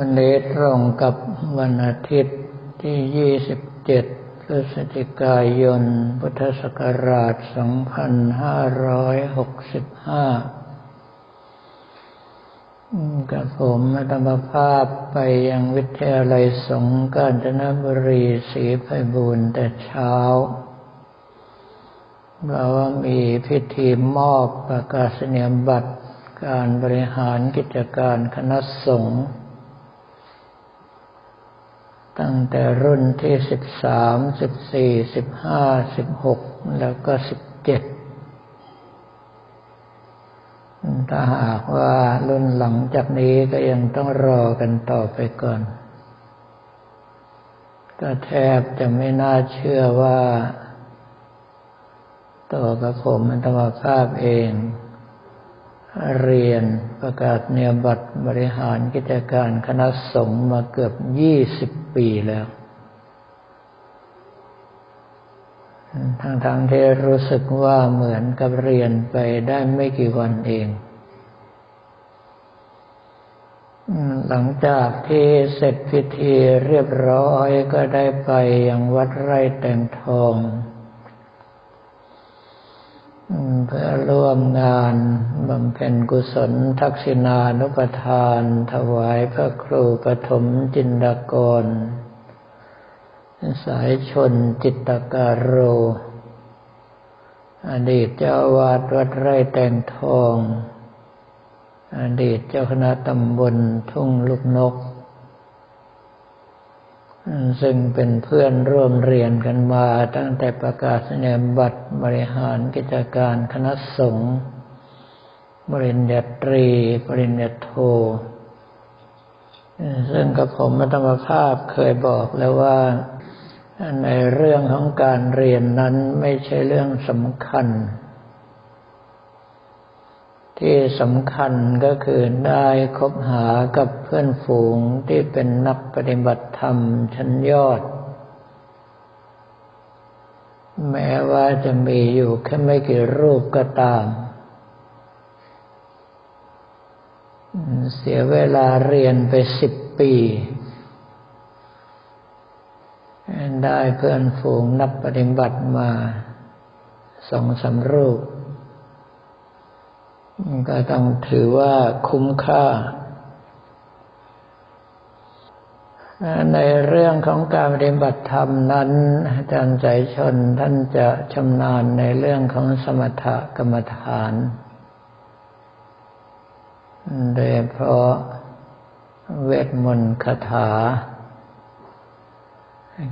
วันนี้ตรงกับวันอาทิตย์ที่ 27 พฤศจิกายน พุทธศักราช 2565 กับผมธรรมภาพไปยังวิทยาลัยสงฆ์กาญจนบุรีศรีไพบูรณ์แต่เช้าเราว่ามีพิธีมอบประกาศนียบัตรการบริหารกิจการคณะสงฆ์ ตั้งแต่รุ่นที่สิบสามสิบสี่สิบห้าสิบหกแล้วก็สิบเจ็ดถ้าหากว่ารุ่นหลังจากนี้ก็ยังต้องรอกันต่อไปก่อน ก็แทบจะไม่น่าเชื่อว่า ตัวกับผมอัตมาภาพเอง เรียนประกาศเนียบัตรบริหารกิจการคณะสงฆ์มาเกือบยี่สิบปีแล้วทั้งๆทที่รู้สึกว่าเหมือนกับเรียนไปได้ไม่กี่วันเอง หลังจากที่เสร็จพิธีเรียบร้อยก็ได้ไปยังวัดไร่แต่งทอง เพื่อร่วมงานบำเพ็ญกุศลทักษิณานุปทาน ถวายพระครูปฐมจินดากร สายชนจิตตการโร อดีตเจ้าวาดวัดไร่แต่งทอง อดีตเจ้าคณะตำบลทุ่งลูกนก ซึ่งเป็นเพื่อนร่วมเรียนกันมาตั้งแต่ประกาศนียบัตรบริหารกิจการคณะสงฆ์บริญญาตรี ปริญญาโท ซึ่งกับผมมัตมภาพเคยบอกแล้วว่าในเรื่องของการเรียนนั้นไม่ใช่เรื่องสำคัญ ที่สำคัญก็คือได้คบหากับเพื่อนฝูงที่เป็นนักปฏิบัติธรรมชั้นยอด แม้ว่าจะมีอยู่แค่ไม่กี่รูปก็ตาม เสียเวลาเรียนไปสิบปี ได้เพื่อนฝูงนักปฏิบัติมาสองสารูป ก็ต้องถือว่าคุ้มค่า ในเรื่องของการปฏิบัติธรรมนั้น อาจารย์ใจชนท่านจะชำนาญในเรื่องของสมถกรรมฐานโดยเพราะเวทมนต์คาถา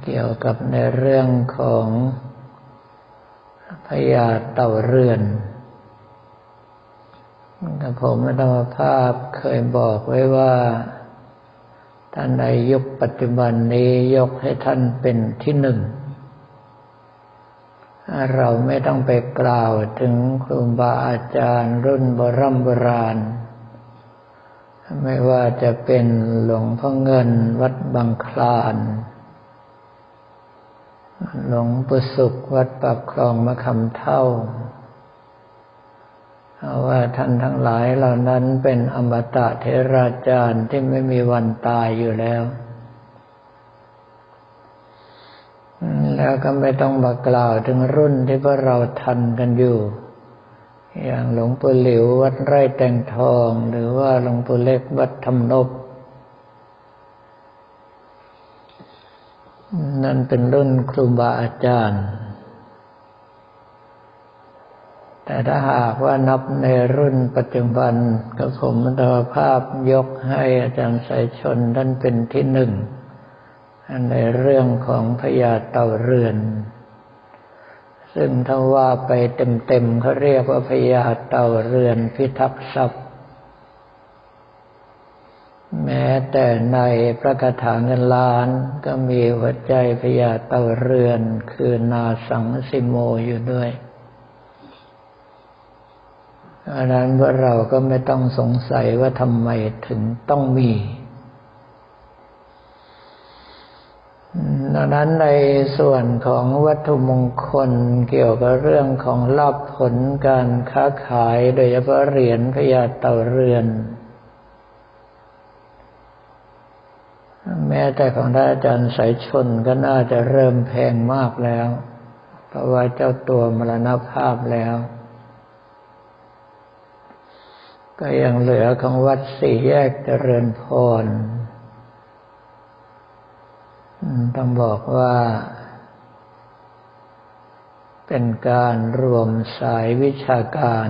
เกี่ยวกับในเรื่องของพยาเต่าเรือน ผมธรรมภาพเคยบอกไว้ว่า ท่านในยุคปัจจุบันนี้ยกให้ท่านเป็นที่หนึ่ง เราไม่ต้องไปกล่าวถึงครูบาอาจารย์รุ่นโบรโบราณ ไม่ว่าจะเป็นหลวงพ่อเงินวัดบางคลาน หลวงปู่สุขวัดปากคลองมะคำเท่า ว่าท่านทั้งหลายเหล่านั้นเป็นอมตะเทราจารย์ที่ไม่มีวันตายอยู่แล้ว แล้วก็ไม่ต้องมากล่าวถึงรุ่นที่พวกเราทันกันอยู่ อย่างหลวงปู่หลิววัดไร่แตงทอง หรือว่าหลวงปู่เล็กวัดธรรมนบนั่นเป็นรุ่นครูบาอาจารย์ แต่ถ้าหากว่านับในรุ่นปัจจุบันกับผมมัตภาพยกให้อาจารย์สายชนท่านเป็นที่หนึ่ง ในเรื่องของพญาเต่าเรือน ซึ่งถ้าว่าไปเต็มๆเขาเรียกว่าพญาเต่าเรือนพิทักษ์ทรัพย์ แม้แต่ในพระคาถาเงินล้านก็มีหัวใจพญาเต่าเรือนคือนาสังสิโมอยู่ด้วย อันนั้นว่าเราก็ไม่ต้องสงสัยว่าทำไมถึงต้องมีดังนั้นในส่วนของวัตถุมงคลเกี่ยวกับเรื่องของลาภผลการค้าขายโดยเฉพาะเหรียญพญาเต่าเรือน แม้แต่ของท่านอาจารย์สายชนก็น่าจะเริ่มแพงมากแล้ว เพราะว่าเจ้าตัวมรณภาพแล้ว ก็ยังเหลือของวัดสี่แยกเจริญพร ต้องบอกว่า เป็นการรวมสายวิชาการ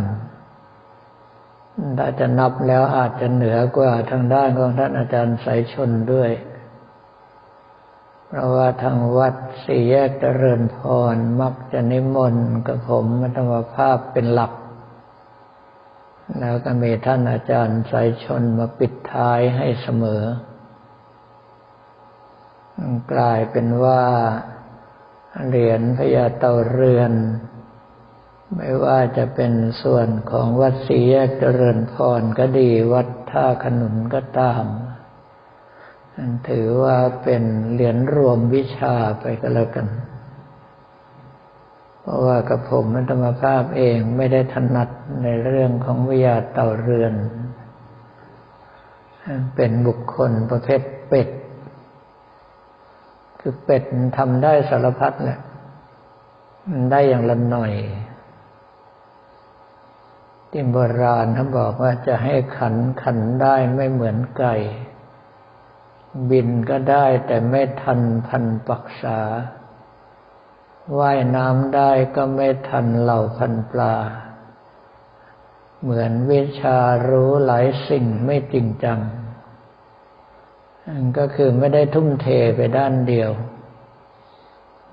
ถ้าจะนับแล้วอาจจะเหนือกว่าทางด้านของท่านอาจารย์สายชนด้วย เพราะว่าทางวัดสี่แยกเจริญพร มักจะนิมนต์กับผมมัธรรมภาพเป็นหลัก แล้วก็มีท่านอาจารย์สายชนมาปิดท้ายให้เสมอ กลายเป็นว่าเหรียญพญาเต่าเรือน ไม่ว่าจะเป็นส่วนของวัดศรีแยกเจริญพรก็ดีวัดท่าขนุนก็ตามถือว่าเป็นเหรียญรวมวิชาไปก็แล้วกัน เพราะว่ากับผมธรรมภาพเองไม่ได้ถนัดในเรื่องของวิยาเต่าเรือน เป็นบุคคลประเภทเป็ด คือเป็ดทำได้สารพัดแหละมันได้อย่างละหน่อยที่โบราณเขาบอกว่าจะให้ขันขันได้ไม่เหมือนไก่ บินก็ได้แต่ไม่ทันพันปักษา ว่ายน้ำได้ก็ไม่ทันเหล่าพันปลา เหมือนวิชารู้หลายสิ่งไม่จริงจัง ก็คือไม่ได้ทุ่มเทไปด้านเดียว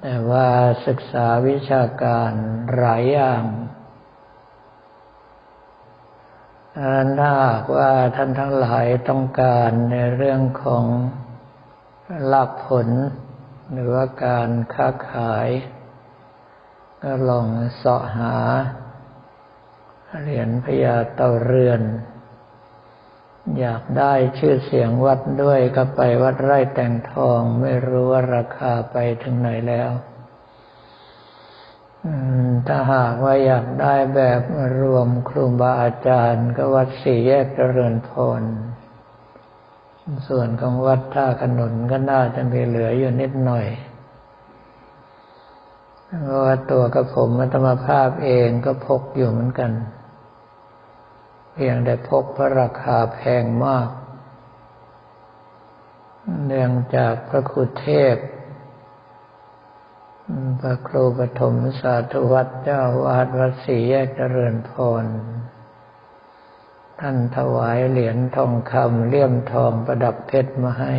แต่ว่าศึกษาวิชาการหลายอย่างถ้าหากว่าท่านทั้งหลายต้องการในเรื่องของลาภผลหรือว่าการค้าขาย ก็ลองเสาะหา เหรียญพญาเต่าเรือน อยากได้ชื่อเสียงวัดด้วยก็ไปวัดไร่แต่งทองไม่รู้ว่าราคาไปถึงไหนแล้วถ้าหากว่าอยากได้แบบรวมครูบาอาจารย์ก็วัดสี่แยกเจริญพร ส่วนของวัดท่าขนุนก็น่าจะมีเหลืออยู่นิดหน่อย เพราะว่าตัวกับผมมัตมภาพเองก็พกอยู่เหมือนกัน เพียงแต่พกพระราคาแพงมาก เนื่องจากพระคุณเทพ พระครูปฐมสาธุวัดเจ้าวาดวัดศรีแยกเจริญพร ท่านถวายเหรียญทองคำเลี่ยมทองประดับเพชรมาให้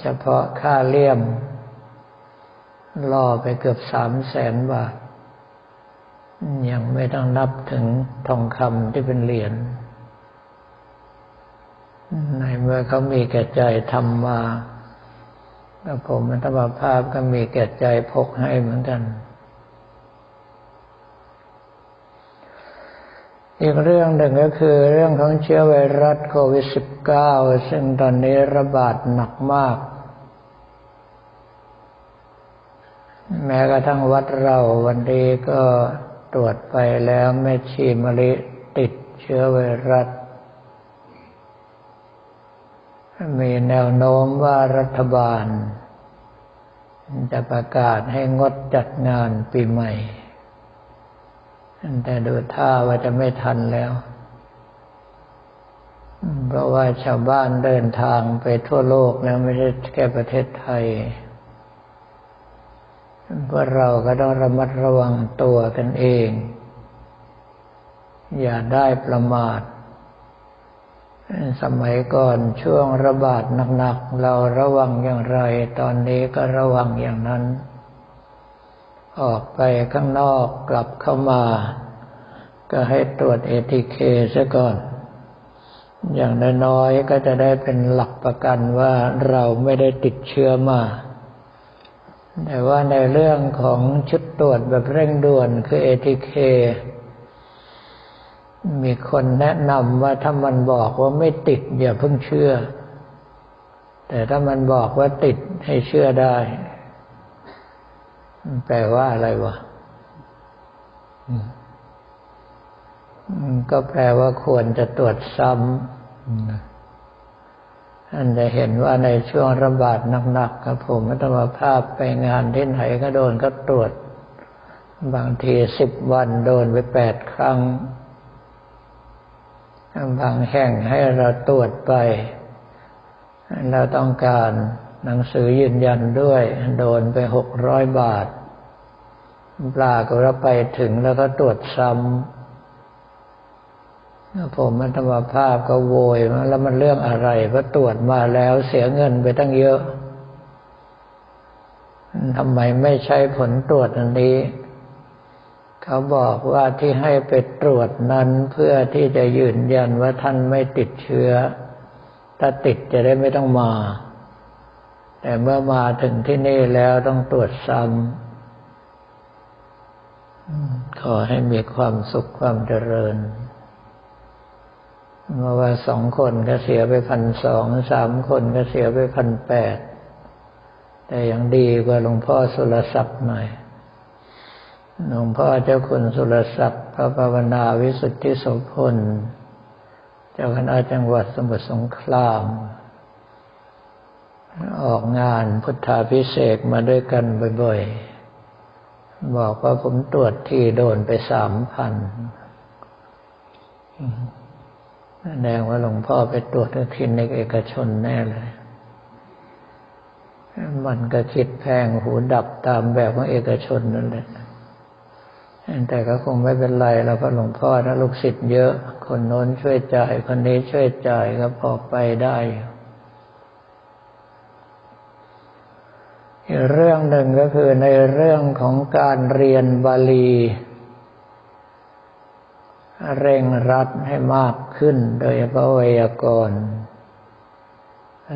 เฉพาะค่าเลี่ยม ล่อไปเกือบสามแสนบาท ยังไม่ต้องนับถึงทองคำที่เป็นเหรียญในเมื่อเขามีแก่ใจทำมาก็ผมมันธรรมภาพก็มีแก่ใจพกให้เหมือนกัน อีกเรื่องหนึ่งก็คือเรื่องของเชื้อไวรัสโควิด -19 ซึ่งตอนนี้ระบาดหนักมาก แม้กระทั่งวัดเราวันนี้ก็ตรวจไปแล้วแม่ชีมะลิติดเชื้อไวรัส มีแนวโน้มว่ารัฐบาล จะประกาศให้งดจัดงานปีใหม่ แต่ดูท่าว่าจะไม่ทันแล้ว เพราะว่าชาวบ้านเดินทางไปทั่วโลกแล้วไม่ใช่แค่ประเทศไทย พวกเราก็ต้องระมัดระวังตัวกันเอง อย่าได้ประมาท สมัยก่อนช่วงระบาดหนักๆ เราระวังอย่างไร ตอนนี้ก็ระวังอย่างนั้น ออกไปข้างนอกกลับเข้ามา ก็ให้ตรวจเอทีเคซะก่อน อย่างน้อยๆก็จะได้เป็นหลักประกันว่าเราไม่ได้ติดเชื้อมา แต่ว่าในเรื่องของชุดตรวจแบบเร่งด่วนคือเอทีเคมีคนแนะนำว่าถ้ามันบอกว่าไม่ติด อย่าเพิ่งเชื่อ แต่ถ้ามันบอกว่าติดให้เชื่อได้แปลว่าอะไรวะก็แปลว่าควรจะตรวจซ้ท่านจะเห็นว่าในช่วงระบาดหนักๆครับผมมัตมภาพไปงานที่ไหนก็โดนก็ตรวจ บางทีสิบวันโดนไปแปดครั้ง บางแห่งให้เราตรวจไป เราต้องการหนังสือยืนยันด้วย โดนไปหกร้อยบาทปลาก็เราไปถึงแล้วก็ตรวจซ้ำ ผมมันธรรมภาพก็โวยมาแล้วมันเรื่องอะไรเพราะตรวจมาแล้วเสียเงินไปตั้งเยอะทำไมไม่ใช้ผลตรวจอันนี้ เขาบอกว่าที่ให้ไปตรวจนั้นเพื่อที่จะยืนยันว่าท่านไม่ติดเชื้อ ถ้าติดจะได้ไม่ต้องมา แต่เมื่อมาถึงที่นี่แล้วต้องตรวจซ้ำขอให้มีความสุขความเจริญ เมื่อว่าสองคนก็เสียไปพันสองสามคนก็เสียไปพันแปดแต่ยังดีกว่าหลวงพ่อสุรศักดิ์หน่อยหลวงพ่อเจ้าคุณสุรศักดิ์พระภาวนาวิสุทธิโสพลเจ้าคณะจังหวัดสมุทรสงคราม ออกงานพุทธาพิเศษมาด้วยกันบ่อยๆ บอกว่าผมตรวจที่โดนไปสามพัน แสดงว่าหลวงพ่อไปตรวจที่คลินิกเอกชนแน่เลย มันก็คิดแพงหูดับตามแบบของเอกชนนั่นแหละ แต่ก็คงไม่เป็นไรเราก็หลวงพ่อถ้าลูกศิษย์เยอะ คนโน้นช่วยจ่าย คนนี้ช่วยจ่ายก็พอไปได้อีกเรื่องหนึ่งก็คือในเรื่องของการเรียนบาลี เร่งรัดให้มากขึ้นโดยพาะวยากรณ์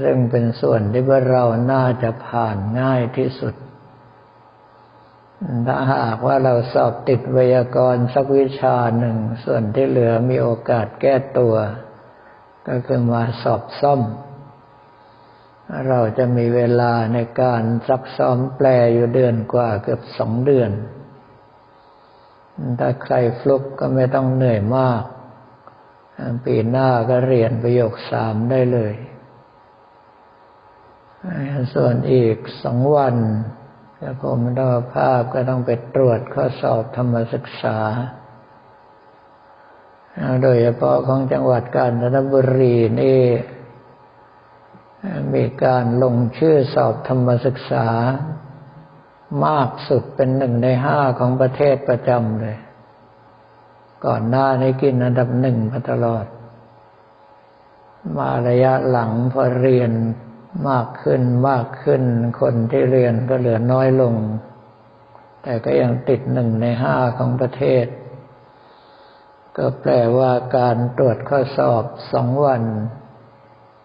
ซึ่งเป็นส่วนที่ว่าเราน่าจะผ่านง่ายที่สุด ถ้าหากว่าเราสอบติดวยากรณ์สักวิชาหนึ่ง ส่วนที่เหลือมีโอกาสแก้ตัว ก็คือมาสอบซ่อม เราจะมีเวลาในการซักซ้อมแปลอยู่เดือนกว่าเกือบสองเดือน ถ้าใครฟลุกก็ไม่ต้องเหนื่อยมาก ปีหน้าก็เรียนประโยคสามได้เลย ส่วนอีกสองวันกระผมดอภาพก็ต้องไปตรวจข้อสอบธรรมศึกษา โดยเฉพาะของจังหวัดกาญจนบุรีนี่มีการลงชื่อสอบธรรมศึกษา มากสุดเป็นหนึ่งในห้าของประเทศประจำเลย ก่อนหน้านี้กินอันดับหนึ่งมาตลอด มาระยะหลังพอเรียนมากขึ้นมากขึ้น คนที่เรียนก็เหลือน้อยลง แต่ก็ยังติดหนึ่งในห้าของประเทศ ก็แปลว่าการตรวจข้อสอบสองวัน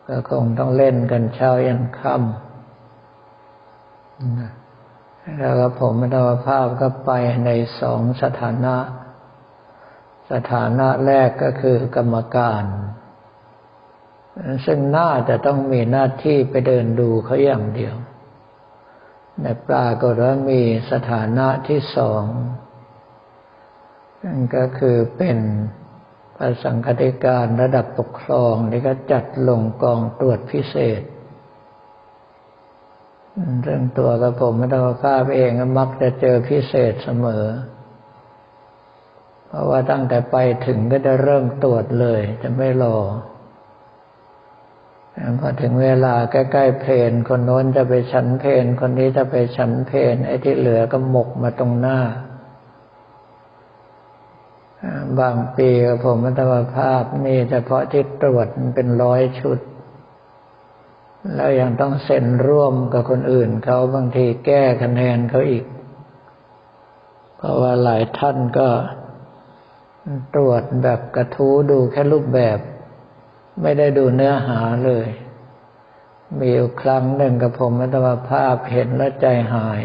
ก็คงต้องเล่นกันเช้ายันค่ำ แล้วก็ผมธรรมภาพก็ไปในสองสถานะ สถานะแรกก็คือกรรมการ ซึ่งน่าจะต้องมีหน้าที่ไปเดินดูเขาอย่างเดียวในปลากฏว่ามีสถานะที่สองนั่นก็คือเป็นพระสังฆติการระดับปกครองที่ก็จัดลงกองตรวจพิเศษ เรื่องตัวกับผมไม่ต้องภาพเองมักจะเจอพิเศษเสมอ เพราะว่าตั้งแต่ไปถึงก็จะเริ่มตรวจเลย จะไม่รอพอถึงเวลาใกล้ๆเพลนคนโน้นจะไปฉันเพลนคนนี้จะไปฉันเพลนไอ้ที่เหลือก็หมกมาตรงหน้า บางปีกับผมมัตมภาพนี่เฉพาะที่ตรวจมันเป็นร้อยชุด แล้วยังต้องเซ็นร่วมกับคนอื่นเขาบางทีแก้คะแนนเขาอีก เพราะว่าหลายท่านก็ตรวจแบบกระทู้ดูแค่รูปแบบ ไม่ได้ดูเนื้อหาเลย มีอยู่ครั้งหนึ่งกับผมมัตมภาพเห็นแล้วใจหาย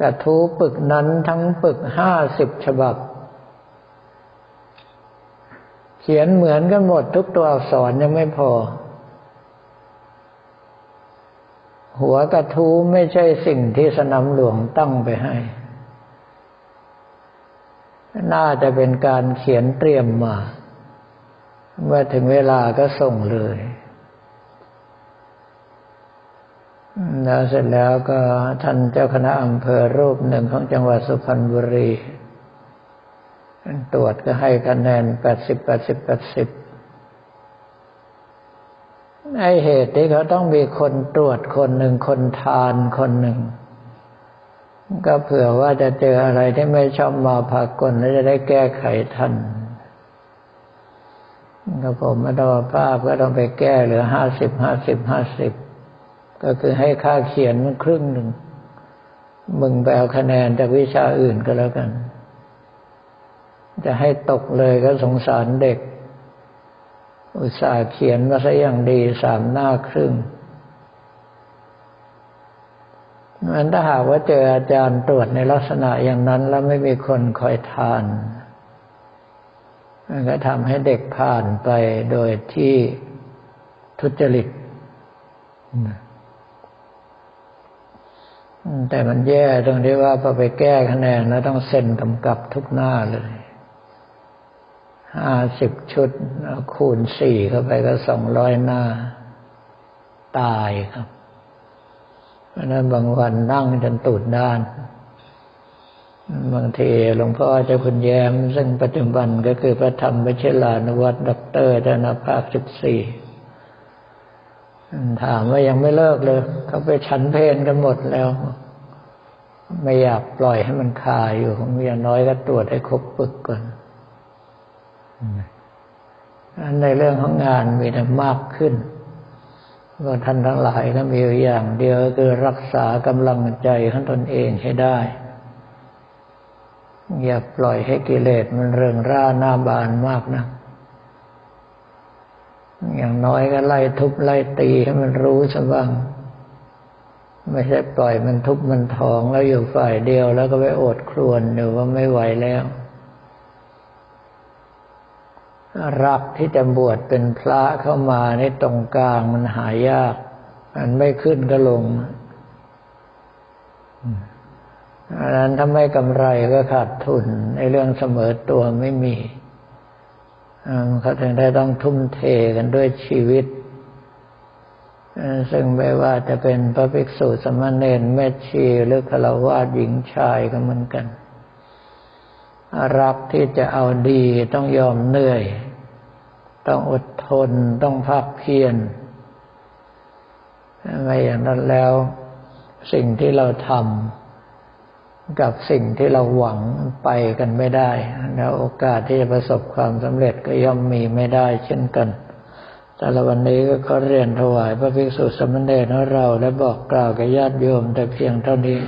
กระทู้ปึกนั้นทั้งปึกห้าสิบฉบับ เขียนเหมือนกันหมดทุกตัวอักษรยังไม่พอ หัวกระทู้ไม่ใช่สิ่งที่สนามหลวงตั้งไปให้ น่าจะเป็นการเขียนเตรียมมา เมื่อถึงเวลาก็ส่งเลยแล้วเสร็จแล้วก็ท่านเจ้าคณะอำเภอรูปหนึ่งของจังหวัดสุพรรณบุรี ตรวจก็ให้คะแนนแปดสิบแปดสิบแปดสิบ ไอเหตุที่เขาต้องมีคนตรวจคนหนึ่งคนทานคนหนึ่ง ก็เผื่อว่าจะเจออะไรที่ไม่ชอบมาพากลแล้วจะได้แก้ไขทันก็ผมไมาดองภาพก็ต้องไปแก้เหลือห้าสิบห้าสิบห้าสิบก็คือให้ค่าเขียนมันครึ่งหนึ่ง มึงไปเอาคะแนนจากวิชาอื่นก็แล้วกัน จะให้ตกเลยก็สงสารเด็ก อุตส่าห์เขียนมาซะอย่างดีสามหน้าครึ่งมันถ้าหากว่าเจออาจารย์ตรวจในลักษณะอย่างนั้นแล้วไม่มีคนคอยทาน มันก็ทำให้เด็กผ่านไปโดยที่ทุจริต แต่มันแย่ตรงที่ว่าพอไปแก้คะแนนแล้วต้องเซ็นกำกับทุกหน้าเลย ห้าสิบชุด คูณสี่เข้าไปก็สองร้อยหน้า ตายครับเพราะนั้นบางวันนั่งจนตูดด้าน บางทีหลวงพ่อเจ้าคุณแย้ม ซึ่งปัจจุบันก็คือพระธรรมวชิรานวัตด็อกเตอร์จนภาคสิบสี่ถามว่ายังไม่เลิกเลย เขาไปฉันเพนกันหมดแล้ว ไม่อยากปล่อยให้มันคาอยู่อย่างน้อยก็ตรวจให้ครบปึกก่อน ในเรื่องของงานมีแต่มากขึ้น ก็ท่านทั้งหลายก็มีอย่างเดียวคือรักษากำลังใจของตนเองให้ได้ อย่าปล่อยให้กิเลสมันเริงร่าหน้าบานมากนะอย่างน้อยก็ไล่ทุบไล่ตีให้มันรู้ซะบ้าง ไม่ใช่ปล่อยมันทุบมันทองแล้วอยู่ฝ่ายเดียวแล้วก็ไปโอดครวนหรือว่าไม่ไหวแล้ว รักที่จะบวชเป็นพระเข้ามาในตรงกลางมันหายากมันไม่ขึ้นก็ลงอันนั้นถ้าไม่กำไรก็ขาดทุน ในเรื่องเสมอตัวไม่มีเขาถึงได้ต้องทุ่มเทกันด้วยชีวิต ซึ่งไม่ว่าจะเป็นพระภิกษุสมณเณรแม่ชีหรือฆราวาสหญิงชายก็เหมือนกัน รักที่จะเอาดีต้องยอมเหนื่อย ต้องอดทนต้องภาคเพียรไม่อย่างนั้นแล้วสิ่งที่เราทำกับสิ่งที่เราหวังไปกันไม่ได้ แล้วโอกาสที่จะประสบความสำเร็จก็ย่อมมีไม่ได้เช่นกันแต่ละวันนี้ก็ขอเรียนถวายพระภิกษุสมณเณรของเรา และบอกกล่าวกับญาติโยมแต่เพียงเท่านี้